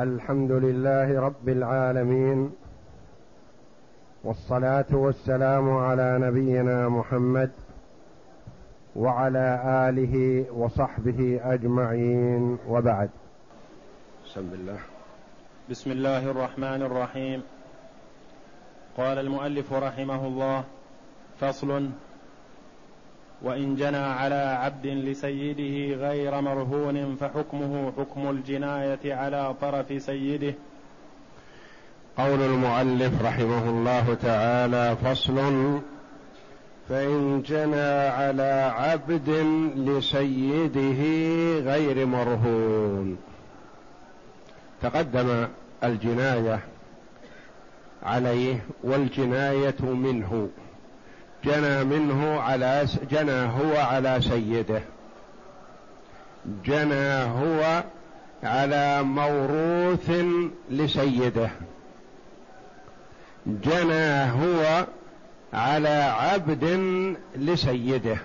الحمد لله رب العالمين والصلاة والسلام على نبينا محمد وعلى آله وصحبه أجمعين وبعد. بسم الله. بسم الله الرحمن الرحيم. قال المؤلف رحمه الله فصل وإن جنى على عبد لسيده غير مرهون فحكمه حكم الجناية على طرف سيده. قول المؤلف رحمه الله تعالى فصل فإن جنى على عبد لسيده غير مرهون. تقدم الجناية عليه والجناية منه. جنى منه على جنى هو على سيده. جنى هو على موروث لسيده. جنى هو على عبد لسيده.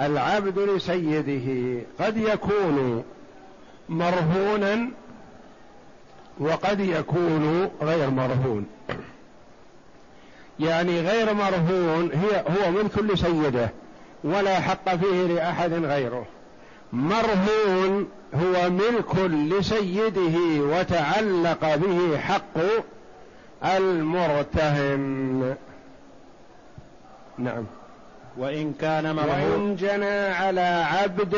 العبد لسيده قد يكون مرهونا وقد يكون غير مرهون. يعني غير مرهون هي هو ملك لسيده ولا حق فيه لأحد غيره. مرهون هو ملك لسيده وتعلق به حق المرتهن. نعم. وإن كان مرهون وإن جنى على عبد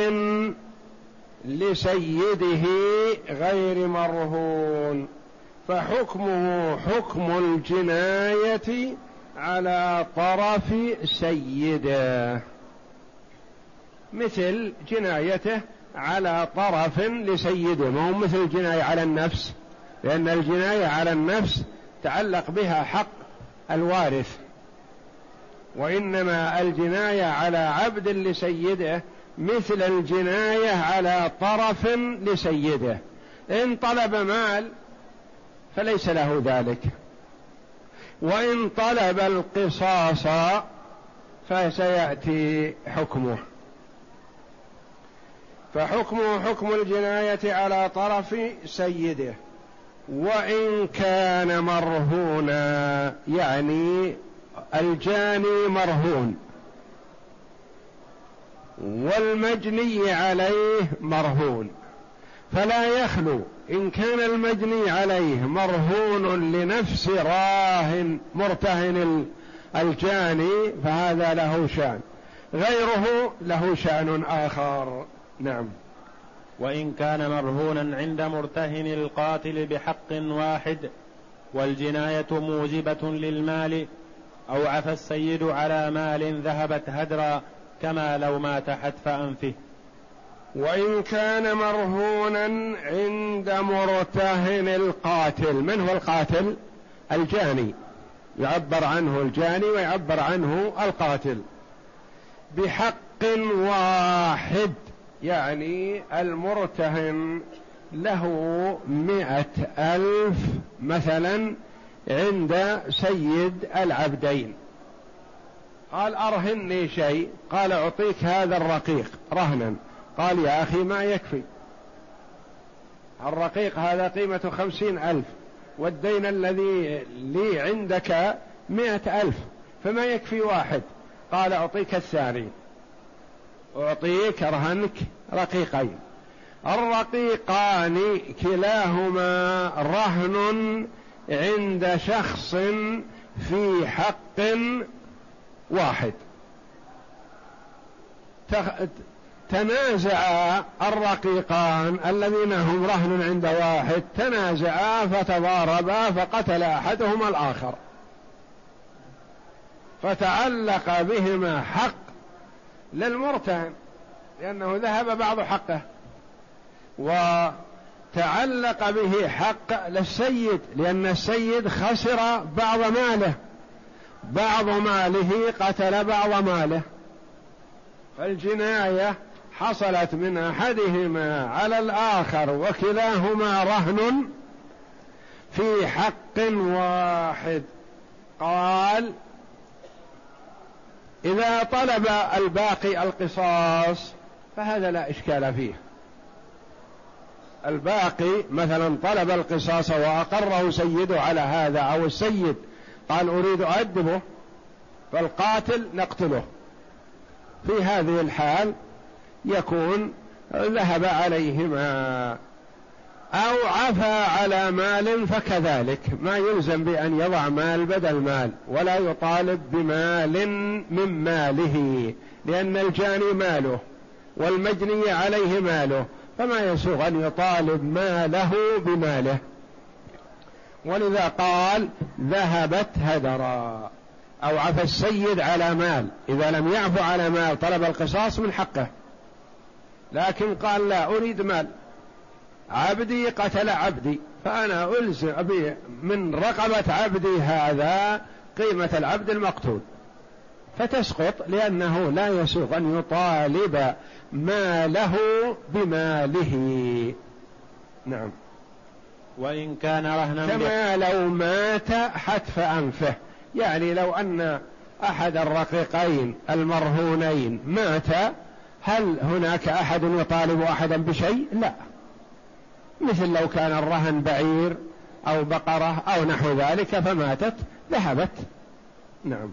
لسيده غير مرهون. فحكمه حكم الجناية على طرف سيده. مثل جنايته على طرف لسيده ما هو مثل الجناية على النفس لأن الجناية على النفس تعلق بها حق الوارث. وإنما الجناية على عبد لسيده مثل الجناية على طرف لسيده. إن طلب مال فليس له ذلك. وإن طلب القصاص فسيأتي حكمه. فحكمه حكم الجناية على طرف سيده. وإن كان مرهونا يعني الجاني مرهون. والمجني عليه مرهون. فلا يخلو. إن كان المجني عليه مرهون لنفس راهن مرتهن الجاني فهذا له شأن. غيره له شأن آخر. نعم. وإن كان مرهونا عند مرتهن القاتل بحق واحد والجناية موجبة للمال أو عفى السيد على مال ذهبت هدرا كما لو مات حتف أنفه. وإن كان مرهونا عند مرتهن القاتل من هو القاتل؟ الجاني. يعبر عنه الجاني ويعبر عنه القاتل. بحق واحد يعني المرتهن له مئة ألف مثلا عند سيد العبدين. قال أرهني شيء قال أعطيك هذا الرقيق رهنا. قال يا أخي ما يكفي. الرقيق هذا قيمة خمسين ألف. والدين الذي لي عندك مئة ألف. فما يكفي واحد. قال أعطيك الثاني. أعطيك رهنك رقيقين. الرقيقان كلاهما رهن عند شخص في حق واحد. تنازعا الرقيقان الذين هم رهن عند واحد تنازعا فتضاربا فقتل أحدهما الآخر. فتعلق بهما حق للمرتهن لأنه ذهب بعض حقه. وتعلق به حق للسيد لأن السيد خسر بعض ماله. بعض ماله قتل بعض ماله. فالجناية حصلت من أحدهما على الآخر وكلاهما رهن في حق واحد. قال إذا طلب الباقي القصاص فهذا لا إشكال فيه. الباقي مثلا طلب القصاص وأقره سيده على هذا أو السيد قال أريد أؤدبه فالقاتل نقتله. في هذه الحال يكون ذهب عليهما أو عفى على مال فكذلك. ما يلزم بأن يضع مال بدل مال ولا يطالب بمال من ماله لأن الجاني ماله والمجني عليه ماله فما يسوغ أن يطالب ماله بماله. ولذا قال ذهبت هدرا أو عفى السيد على مال. إذا لم يعفو على مال طلب القصاص من حقه. لكن قال لا أريد مال. عبدي قتل عبدي فأنا ألزم من رقبة عبدي هذا قيمة العبد المقتول. فتسقط لأنه لا يسوغ أن يطالب ماله بماله. نعم. وإن كان رهنا كما لو مات حتف أنفه. يعني لو أن أحد الرقيقين المرهونين مات هل هناك أحد يطالب أحدا بشيء؟ لا. مثل لو كان الرهن بعير أو بقرة أو نحو ذلك فماتت ذهبت. نعم.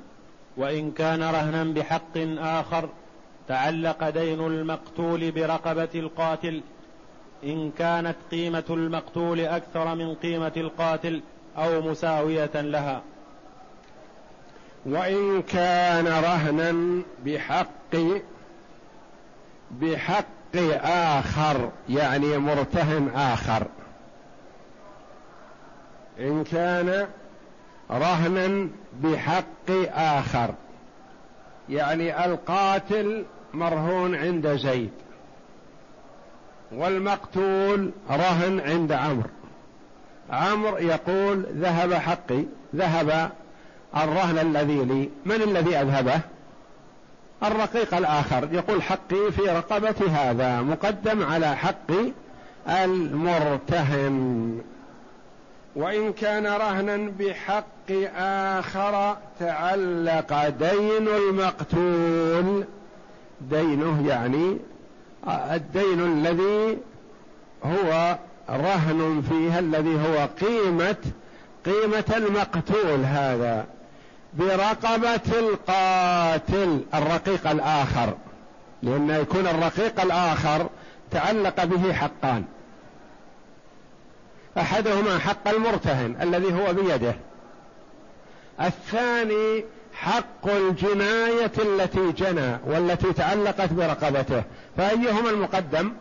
وإن كان رهنا بحق آخر تعلق دين المقتول برقبة القاتل. إن كانت قيمة المقتول أكثر من قيمة القاتل أو مساوية لها. وإن كان رهنا بحق بحق آخر يعني مرتهن آخر. إن كان رهنا بحق آخر يعني القاتل مرهون عند زيد والمقتول رهن عند عمرو. عمرو يقول ذهب حقي ذهب الرهن الذي لي. من الذي أذهبه؟ الرقيق الآخر. يقول حقي في رقبة هذا مقدم على حق المرتهن. وإن كان رهنا بحق آخر تعلق دين المقتول. دينه يعني الدين الذي هو رهن فيها الذي هو قيمة قيمة المقتول هذا. برقبة القاتل الرقيق الآخر. لأن يكون الرقيق الآخر تعلق به حقان. أحدهما حق المرتهن الذي هو بيده. الثاني حق الجناية التي جنى والتي تعلقت برقبته. فأيهما المقدم؟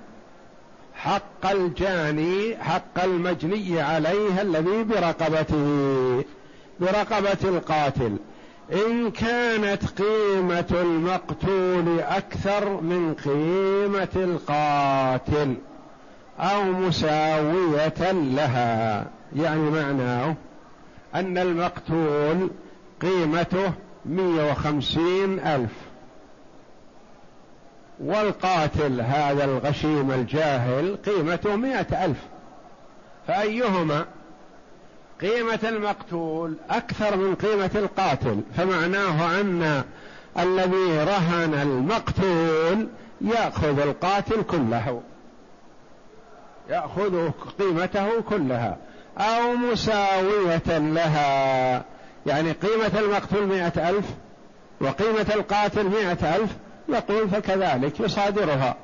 حق الجاني حق المجني عليه الذي برقبته. برقبة القاتل. إن كانت قيمة المقتول أكثر من قيمة القاتل أو مساوية لها. يعني معناه أن المقتول قيمته مية وخمسين ألف. والقاتل هذا الغشيم الجاهل قيمته مئة ألف. فأيهما؟ قيمة المقتول أكثر من قيمة القاتل فمعناه أن الذي رهن المقتول يأخذ القاتل كله. يأخذ قيمته كلها. أو مساوية لها. يعني قيمة المقتول مئة ألف وقيمة القاتل مئة ألف يقول فكذلك يصادرها.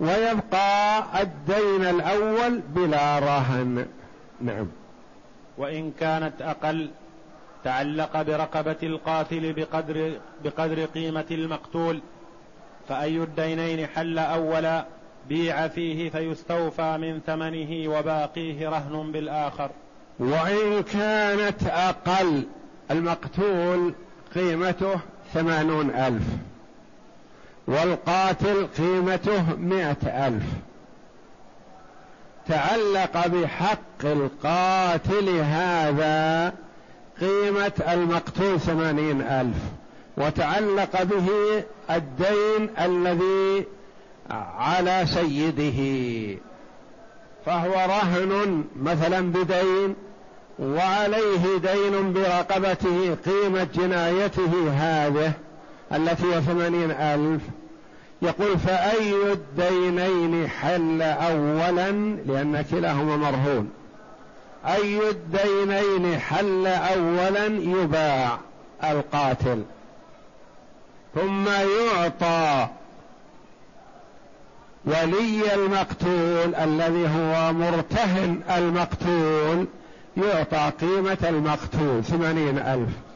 ويبقى الدين الأول بلا رهن. نعم. وإن كانت أقل تعلق برقبة القاتل بقدر بقدر قيمة المقتول فأي الدينين حل أولا بيع فيه فيستوفى من ثمنه وباقيه رهن بالآخر. وإن كانت أقل المقتول قيمته ثمانون ألف والقاتل قيمته مئة ألف. تعلق بحق القاتل هذا قيمة المقتول ثمانين ألف وتعلق به الدين الذي على سيده فهو رهن مثلا بدين وعليه دين برقبته قيمة جنايته هذه التي هي ثمانين ألف. يقول فأي الدينين حل أولا لأن كلاهما مرهون. أي الدينين حل أولا يباع القاتل ثم يعطى ولي المقتول الذي هو مرتهن المقتول يعطى قيمة المقتول ثمانين ألف.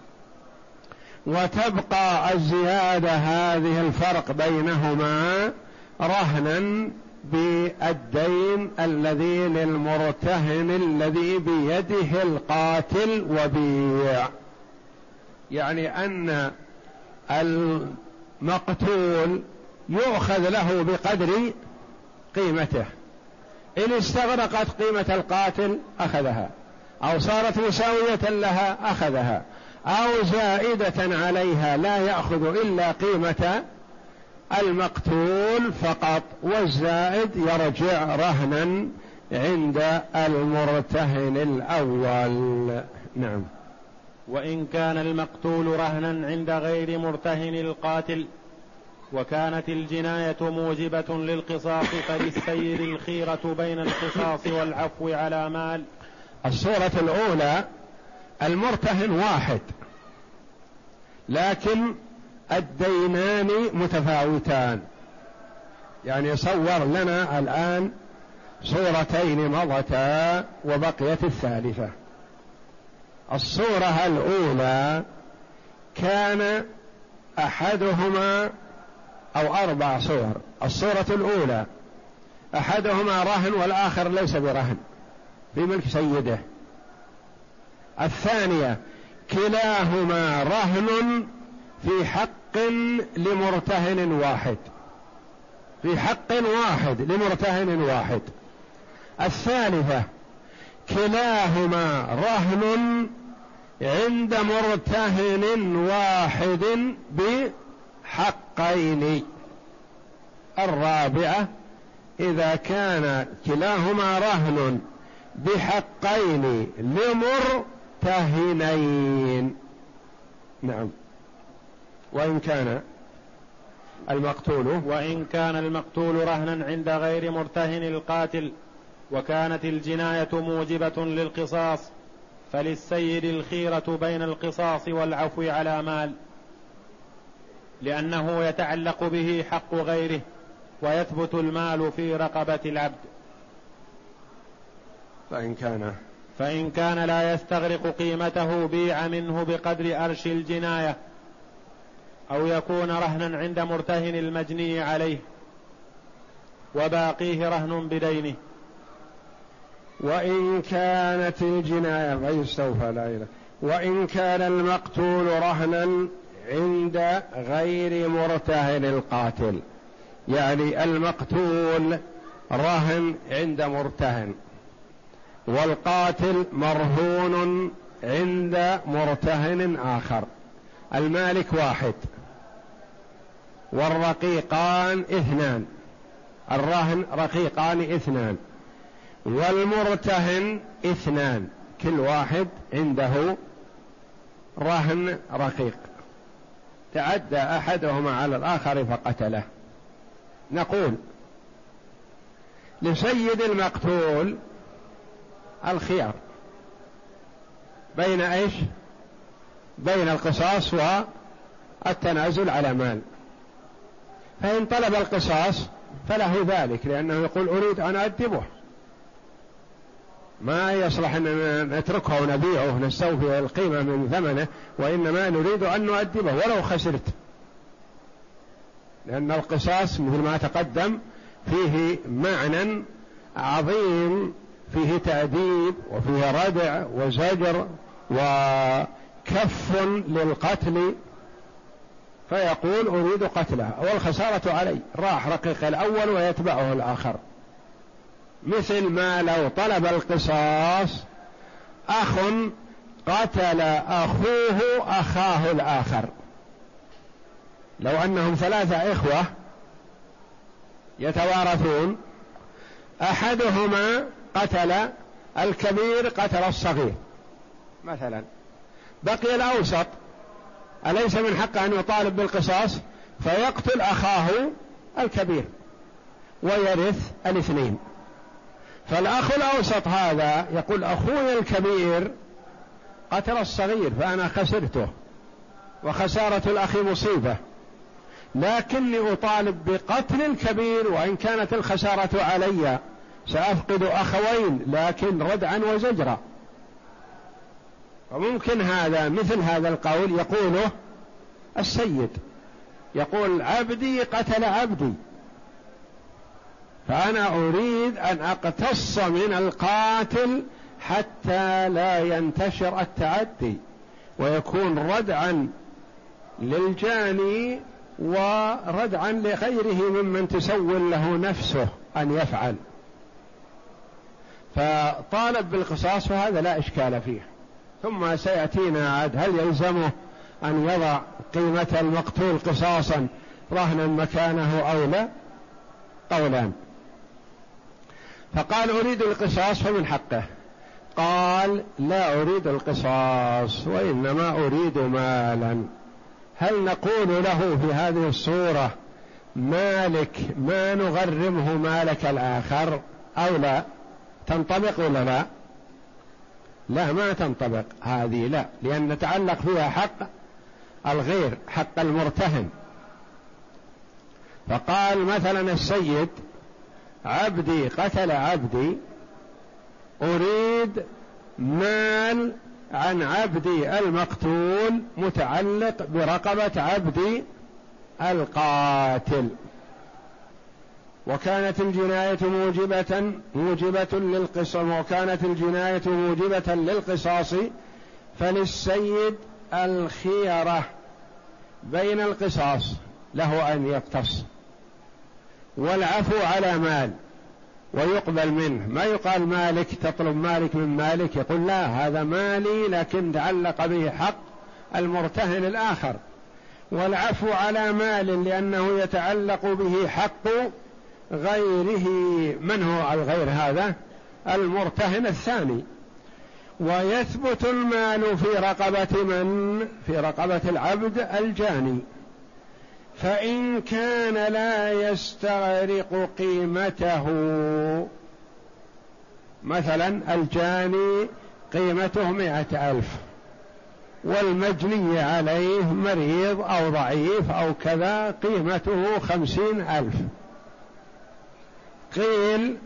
وتبقى الزيادة هذه الفرق بينهما رهنا بالدين الذي للمرتهن الذي بيده القاتل وبيع. يعني أن المقتول يؤخذ له بقدر قيمته. إن استغرقت قيمة القاتل أخذها أو صارت مساوية لها أخذها. أو زائدة عليها لا يأخذ إلا قيمة المقتول فقط والزائد يرجع رهنا عند المرتهن الأول. نعم. وإن كان المقتول رهنا عند غير مرتهن القاتل وكانت الجناية موجبة للقصاص فللسيد الخيرة بين القصاص والعفو على مال. الصورة الأولى المرتهن واحد لكن الدينان متفاوتان. يعني صور لنا الآن صورتين مضتا وبقيت الثالثة. الصورة الأولى كان أحدهما أو أربع صور. الصورة الأولى أحدهما رهن والآخر ليس برهن في ملك سيده. الثانية كلاهما رهن في حق لمرتهن واحد. في حق واحد لمرتهن واحد. الثالثة كلاهما رهن عند مرتهن واحد بحقين. الرابعة إذا كان كلاهما رهن بحقين لمرتهنين نعم. وإن كان المقتول وإن كان المقتول رهنا عند غير مرتهن القاتل وكانت الجناية موجبة للقصاص فللسيد الخيرة بين القصاص والعفو على مال لأنه يتعلق به حق غيره ويثبت المال في رقبة العبد. فإن كان فإن كان لا يستغرق قيمته بيع منه بقدر أرش الجناية أو يكون رهنا عند مرتهن المجني عليه وباقيه رهن بدينه. وإن كانت الجناية فيستوفى لا إله. وإن كان المقتول رهنا عند غير مرتهن القاتل. يعني المقتول رهن عند مرتهن. والقاتل مرهون عند مرتهن آخر. المالك واحد. والرقيقان اثنان. الرهن رقيقان اثنان. والمرتهن اثنان. كل واحد عنده رهن رقيق. تعدى أحدهما على الآخر فقتله. نقول لسيد المقتول الخيار بين إيش؟ بين القصاص والتنازل على مال. فإن طلب القصاص فله ذلك لأنه يقول أريد أن أدبه ما يصلح أن نتركه ونبيعه نستوفي القيمة من ثمنه وإنما نريد أن نؤدبه ولو خسرت. لأن القصاص مثل ما تقدم فيه معنى عظيم فيه تأديب وفيه ردع وزجر وكف للقتل فيقول أريد قتله. والخسارة علي. راح رقيق الأول ويتبعه الآخر. مثل ما لو طلب القصاص أخ قتل أخوه أخاه الآخر. لو أنهم ثلاثة إخوة يتوارثون أحدهما قتل الكبير قتل الصغير. مثلا بقي الأوسط. أليس من حقه أن يطالب بالقصاص؟ فيقتل أخاه الكبير ويرث الاثنين. فالأخ الأوسط هذا يقول أخوي الكبير قتل الصغير فأنا خسرته وخسارة الأخ مصيبة. لكني أطالب بقتل الكبير وإن كانت الخسارة علي سأفقد أخوين لكن ردعا وزجرا. وممكن هذا مثل هذا القول يقوله السيد. يقول عبدي قتل عبدي فأنا أريد أن أقتص من القاتل حتى لا ينتشر التعدي ويكون ردعا للجاني وردعا لغيره ممن تسول له نفسه أن يفعل. فطالب بالقصاص فهذا لا إشكال فيه. ثم سيأتينا عاد هل يلزمه أن يضع قيمة المقتول قصاصا رهنا مكانه أو لا؟ قولان. فقال أريد القصاص فمن حقه. قال لا أريد القصاص وإنما أريد مالا. هل نقول له في هذه الصورة مالك ما نغرمه مالك الآخر أو لا؟ تنطبق ولا لا؟ لا ما تنطبق. هذه لا لأن نتعلق فيها حق الغير حق المرتهن. فقال مثلا السيد عبدي قتل عبدي أريد مال عن عبدي المقتول متعلق برقبة عبدي القاتل. وكانت الجناية موجبة موجبة للقصاص وكانت الجناية موجبة للقصاص فللسيد الخيرة بين القصاص له أن يقتص. والعفو على مال ويقبل منه. ما يقال مالك تطلب مالك من مالك يقول لا هذا مالي لكن تعلق به حق المرتهن الآخر. والعفو على مال لأنه يتعلق به حق غيره من هو الغير هذا؟ المرتهن الثاني. ويثبت المال في رقبة من؟ في رقبة العبد الجاني. فإن كان لا يستغرق قيمته. مثلا الجاني قيمته مئة ألف. والمجني عليه مريض أو ضعيف أو كذا قيمته خمسين ألف. قيل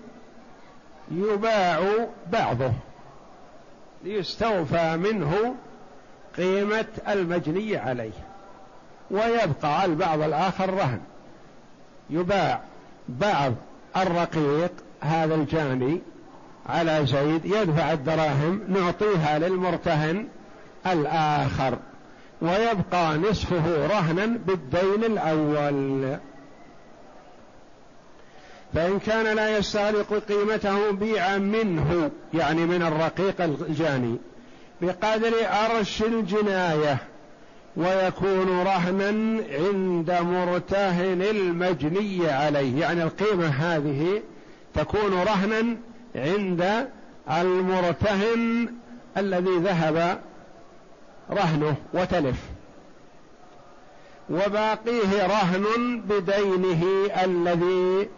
يباع بعضه ليستوفى منه قيمة المجني عليه ويبقى البعض الآخر رهن. يباع بعض الرقيق هذا الجاني على زيد يدفع الدراهم نعطيها للمرتهن الآخر ويبقى نصفه رهنا بالدين الأول. فإن كان لا يستغرق قيمته بيع منه يعني من الرقيق الجاني بقدر أرش الجناية ويكون رهنا عند مرتهن المجني عليه. يعني القيمة هذه تكون رهنا عند المرتهن الذي ذهب رهنه وتلف. وباقيه رهن بدينه الذي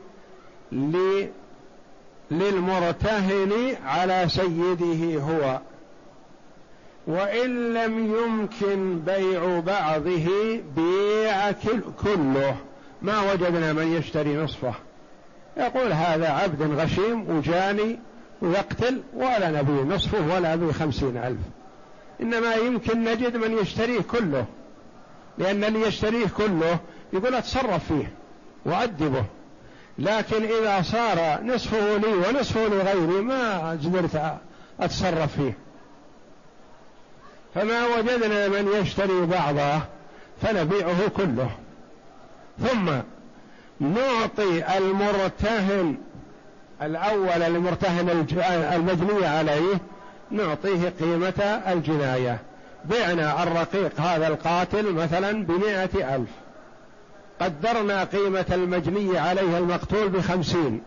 للمرتهن على سيده هو. وإن لم يمكن بيع بعضه بيع كله. ما وجدنا من يشتري نصفه. يقول هذا عبد غشيم وجاني ويقتل ولا نبي نصفه ولا نبي خمسين ألف. إنما يمكن نجد من يشتريه كله. لأن اللي يشتريه كله يقول أتصرف فيه وأدبه. لكن إذا صار نصفه لي ونصفه لغيري ما قدرت أتصرف فيه. فما وجدنا من يشتري بعضه فنبيعه كله. ثم نعطي المرتهن الأول المرتهن المجني عليه نعطيه قيمة الجناية. بعنا الرقيق هذا القاتل مثلا بمائة ألف. قدرنا قيمة المجني عليه المقتول بخمسين.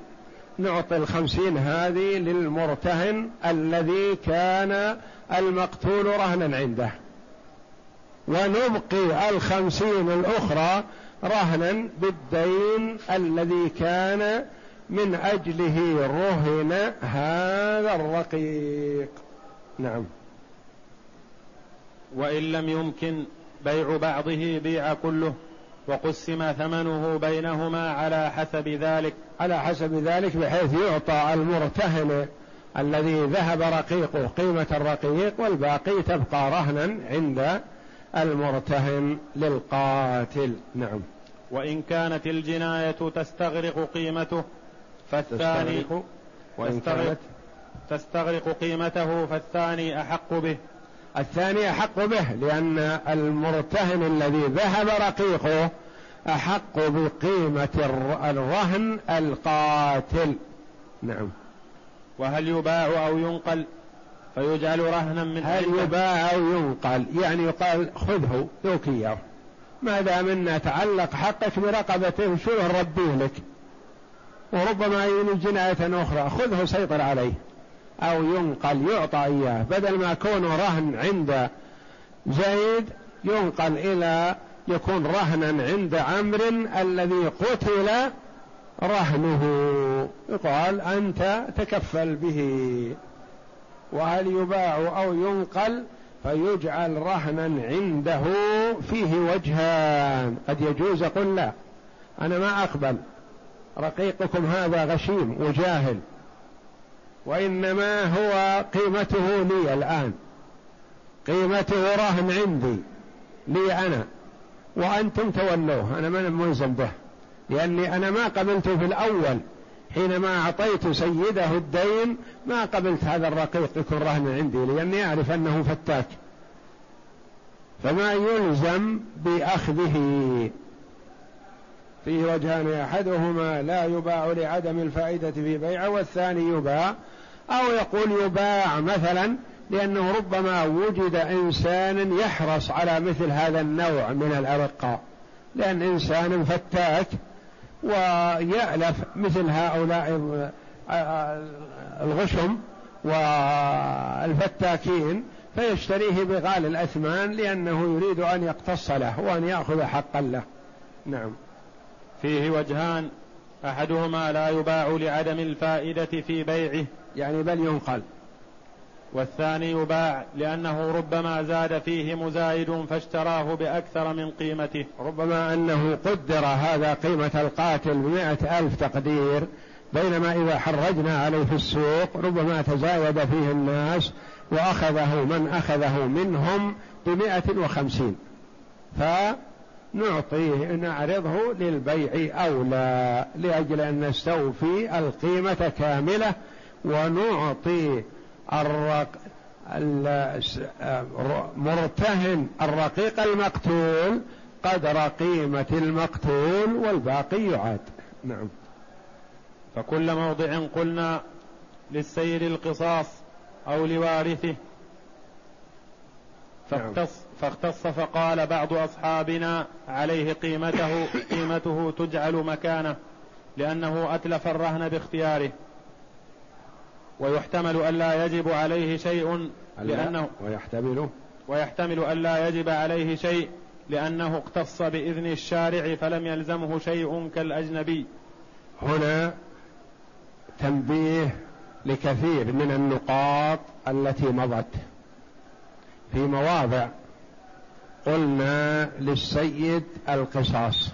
نعطي الخمسين هذه للمرتهن الذي كان المقتول رهنا عنده. ونبقي الخمسين الأخرى رهنا بالدين الذي كان من أجله رهن هذا الرقيق. نعم. وإن لم يمكن بيع بعضه بيع كله. وقسم ثمنه بينهما على حسب ذلك. على حسب ذلك بحيث يعطى المرتهن الذي ذهب رقيقه قيمة الرقيق والباقي تبقى رهنا عند المرتهن للقاتل. نعم. وإن كانت الجناية تستغرق قيمته فالثاني تستغرق. وإن كانت؟ تستغرق قيمته فالثاني أحق به. الثاني أحق به لأن المرتهن الذي ذهب رقيقه أحق بقيمة الرهن القاتل. نعم. وهل يباع أو ينقل؟ فيجعل رهنا من هل يباع أو ينقل؟ يعني يقال خذه ذوك إياه ما دام أن تعلق حقك برقبته شو نرديه لك؟ وربما يجي جناية أخرى خذه سيطر عليه. أو ينقل يعطى إياه. بدل ما كونه رهن عند زيد ينقل إلى يكون رهنا عند عمرو الذي قتل رهنه. يقال أنت تكفل به. وهل يباع أو ينقل فيجعل رهنا عنده فيه وجهان. قد يجوز قل لا. أنا ما أقبل. رقيقكم هذا غشيم وجاهل. وإنما هو قيمته لي الآن. قيمته رهن عندي لي أنا. وأنتم تولوه. أنا من ملزم به. لأني أنا ما قبلته في الأول. حينما أعطيت سيده الدين ما قبلت هذا الرقيق يكون رهن عندي لأني أعرف أنه فتاك. فما يلزم بأخذه. فيه وجهان أحدهما لا يباع لعدم الفائدة في بيعه والثاني يباع أو يقول يباع مثلا لأنه ربما وجد إنسان يحرص على مثل هذا النوع من الأرقاء. لأن إنسان فتاك ويألف مثل هؤلاء الغشم والفتاكين فيشتريه بغال الأثمان لأنه يريد أن يقتص له وأن يأخذ حقا له. نعم. فيه وجهان أحدهما لا يباع لعدم الفائدة في بيعه يعني بل ينقل. والثاني يباع لأنه ربما زاد فيه مزايد فاشتراه بأكثر من قيمته. ربما أنه قدر هذا قيمة القاتل بمائة ألف تقدير بينما إذا حرجنا عليه في السوق ربما تزايد فيه الناس وأخذه من أخذه منهم بمائة وخمسين. فنعطيه نعرضه للبيع أولى لأجل أن نستوفي القيمة كاملة ونعطي الرق... مرتهن الرقيق المقتول قدر قيمة المقتول والباقي يعاد. نعم. فكل موضع قلنا للسير القصاص أو لوارثه. فاختص, نعم. فاختص فقال بعض أصحابنا عليه قيمته قيمته تجعل مكانه لأنه أتلف الرهن باختياره. ويحتمل ألا يجب عليه شيء لأنه ويحتمل. ويحتمل ألا يجب عليه شيء لأنه اقتص بإذن الشارع فلم يلزمه شيء كالأجنبي. هنا تنبيه لكثير من النقاط التي مضت. في مواضع قلنا للسيد القصاص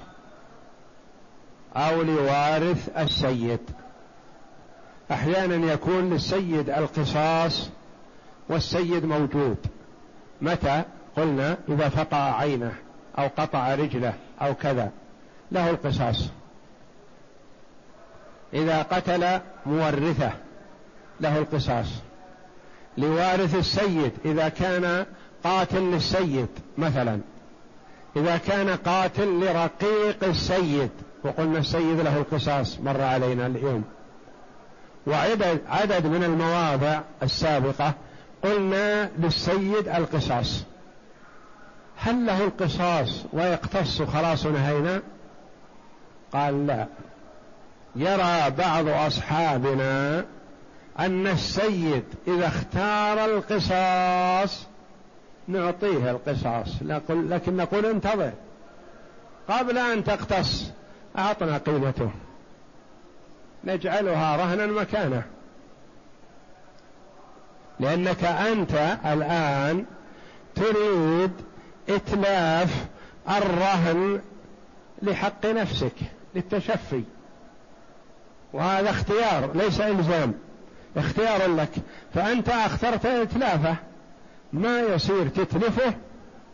أو لوارث السيد. أحيانا يكون للسيد القصاص والسيد موجود. متى؟ قلنا إذا فقع عينه أو قطع رجله أو كذا. له القصاص. إذا قتل مورثه له القصاص. لوارث السيد إذا كان قاتل للسيد مثلا. إذا كان قاتل لرقيق السيد وقلنا السيد له القصاص مر علينا اليوم. وعدد عدد من المواضع السابقة قلنا للسيد القصاص. هل له القصاص ويقتص خلاص نهينا؟ قال لا. يرى بعض أصحابنا أن السيد إذا اختار القصاص نعطيه القصاص. لكن نقول انتظر. قبل أن تقتص أعطنا قيمته. نجعلها رهنا مكانه لأنك أنت الآن تريد إتلاف الرهن لحق نفسك للتشفي. وهذا اختيار ليس إلزام اختيار لك. فأنت أخترت إتلافه. ما يصير تتلفه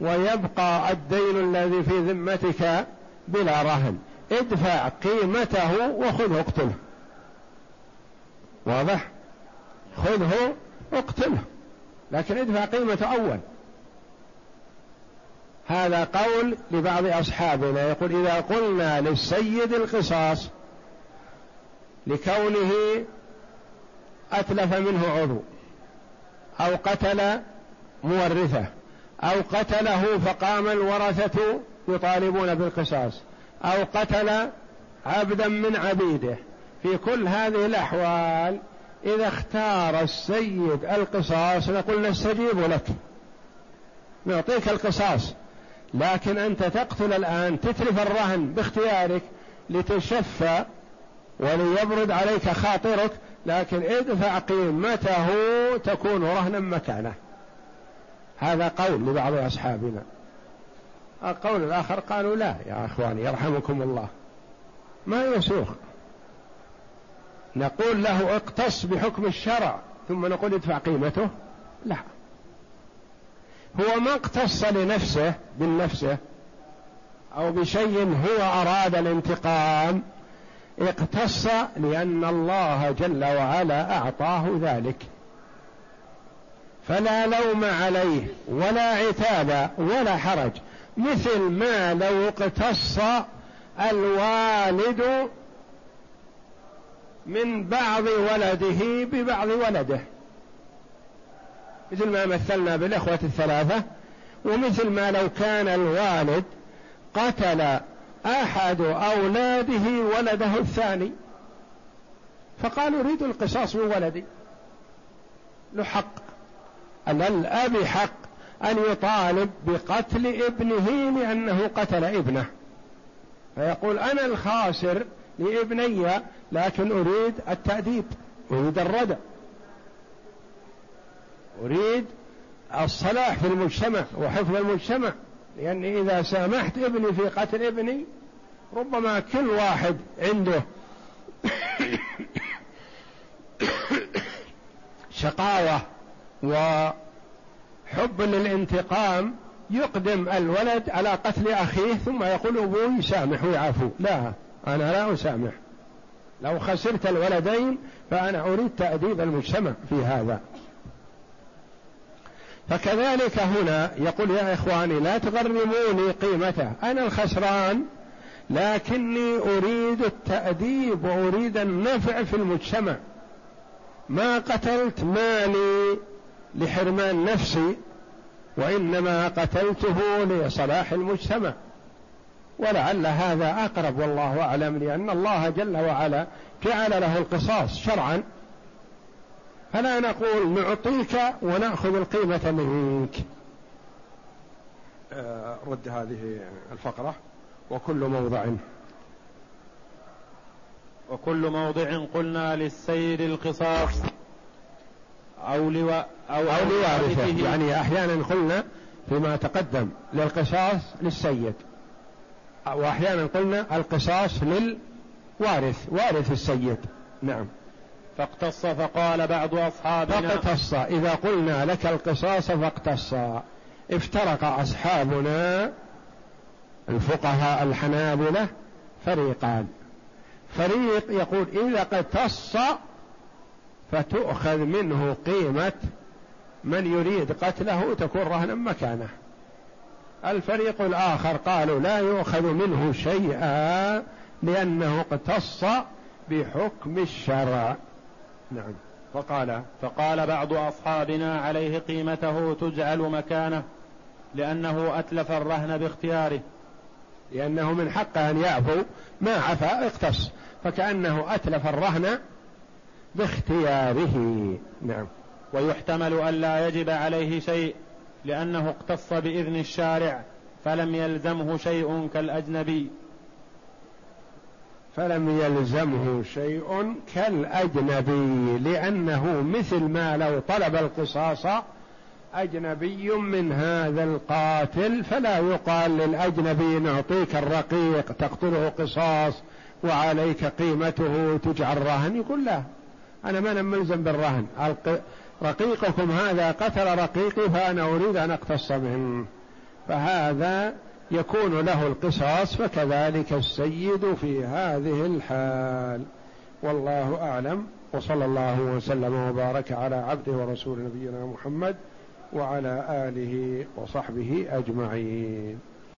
ويبقى الدين الذي في ذمتك بلا رهن. ادفع قيمته وخذه اقتله. واضح؟ خذه اقتله لكن ادفع قيمته أول. هذا قول لبعض أصحابنا. يقول إذا قلنا للسيد القصاص لكونه أتلف منه عضو أو قتل مورثه أو قتله فقام الورثة يطالبون بالقصاص أو قتل عبدا من عبيده في كل هذه الأحوال إذا اختار السيد القصاص نقول نستجيب لك. نعطيك القصاص لكن أنت تقتل الآن تتلف الرهن باختيارك لتشفى وليبرد عليك خاطرك لكن ادفع قيمته تكون رهنا مكانه. هذا قول لبعض أصحابنا. القول الآخر قالوا لا يا أخواني يرحمكم الله. ما يسوق. نقول له اقتص بحكم الشرع ثم نقول ادفع قيمته. لا. هو ما اقتص لنفسه بالنفسه أو بشيء هو أراد الانتقام اقتص لأن الله جل وعلا أعطاه ذلك. فلا لوم عليه ولا عتاب ولا حرج. مثل ما لو اقتص الوالد من بعض ولده ببعض ولده. مثل ما مثلنا بالإخوة الثلاثة ومثل ما لو كان الوالد قتل أحد أولاده ولده الثاني. فقال أريد القصاص من ولدي. له حق. أن الأب حق أن يطالب بقتل ابنه لأنه قتل ابنه. فيقول أنا الخاسر لابني لكن أريد التأديب أريد الردع. أريد الصلاح في المجتمع وحفظ المجتمع. لأني إذا سامحت ابني في قتل ابني ربما كل واحد عنده شقاوة وحب للانتقام يقدم الولد على قتل أخيه ثم يقول أبوي سامح ويعفو لا. أنا لا أسامح. لو خسرت الولدين فأنا أريد تأديب المجتمع في هذا. فكذلك هنا يقول يا إخواني لا تغرموني قيمته. أنا الخسران لكني أريد التأديب وأريد النفع في المجتمع. ما قتلت مالي لحرمان نفسي وإنما قتلته لصلاح المجتمع. ولعل هذا أقرب والله أعلم لأن الله جل وعلا جعل له القصاص شرعا. فلا نقول نعطيك ونأخذ القيمة منك. آه، رد هذه الفقرة وكل موضع. وكل موضع قلنا للسيد القصاص أو لواء أو, أو لوارثه. يعني أحيانا قلنا فيما تقدم للقصاص للسيد. وأحيانا قلنا القصاص للوارث وارث السيد. نعم. فاقتص فقال بعض أصحابنا فاقتص. إذا قلنا لك القصاص فاقتص. افترق أصحابنا الفقهاء الحنابلة فريقان. فريق يقول إذا اقتص فتؤخذ منه قيمة من يريد قتله تكون رهنا مكانه. الفريق الآخر قالوا لا يؤخذ منه شيئا لأنه اقتص بحكم الشرع. نعم. فقال فقال بعض أصحابنا عليه قيمته تجعل مكانه لأنه أتلف الرهن باختياره. لأنه من حقه أن يعفو ما عفا اقتص فكأنه أتلف الرهن باختياره. نعم. ويحتمل ألا يجب عليه شيء لأنه اقتص بإذن الشارع فلم يلزمه شيء كالأجنبي. فلم يلزمه شيء كالأجنبي لأنه مثل ما لو طلب القصاص أجنبي من هذا القاتل فلا يقال للأجنبي نعطيك الرقيق تقتله قصاص وعليك قيمته تجعل رهن يقول لا أنا ما أنا ملزم بالرهن. رقيقكم هذا قتل رقيقي فأنا أريد أن أقتص منه فهذا يكون له القصاص فكذلك السيد في هذه الحال. والله أعلم. وصلى الله وسلم وبارك على عبده ورسول نبينا محمد وعلى آله وصحبه أجمعين.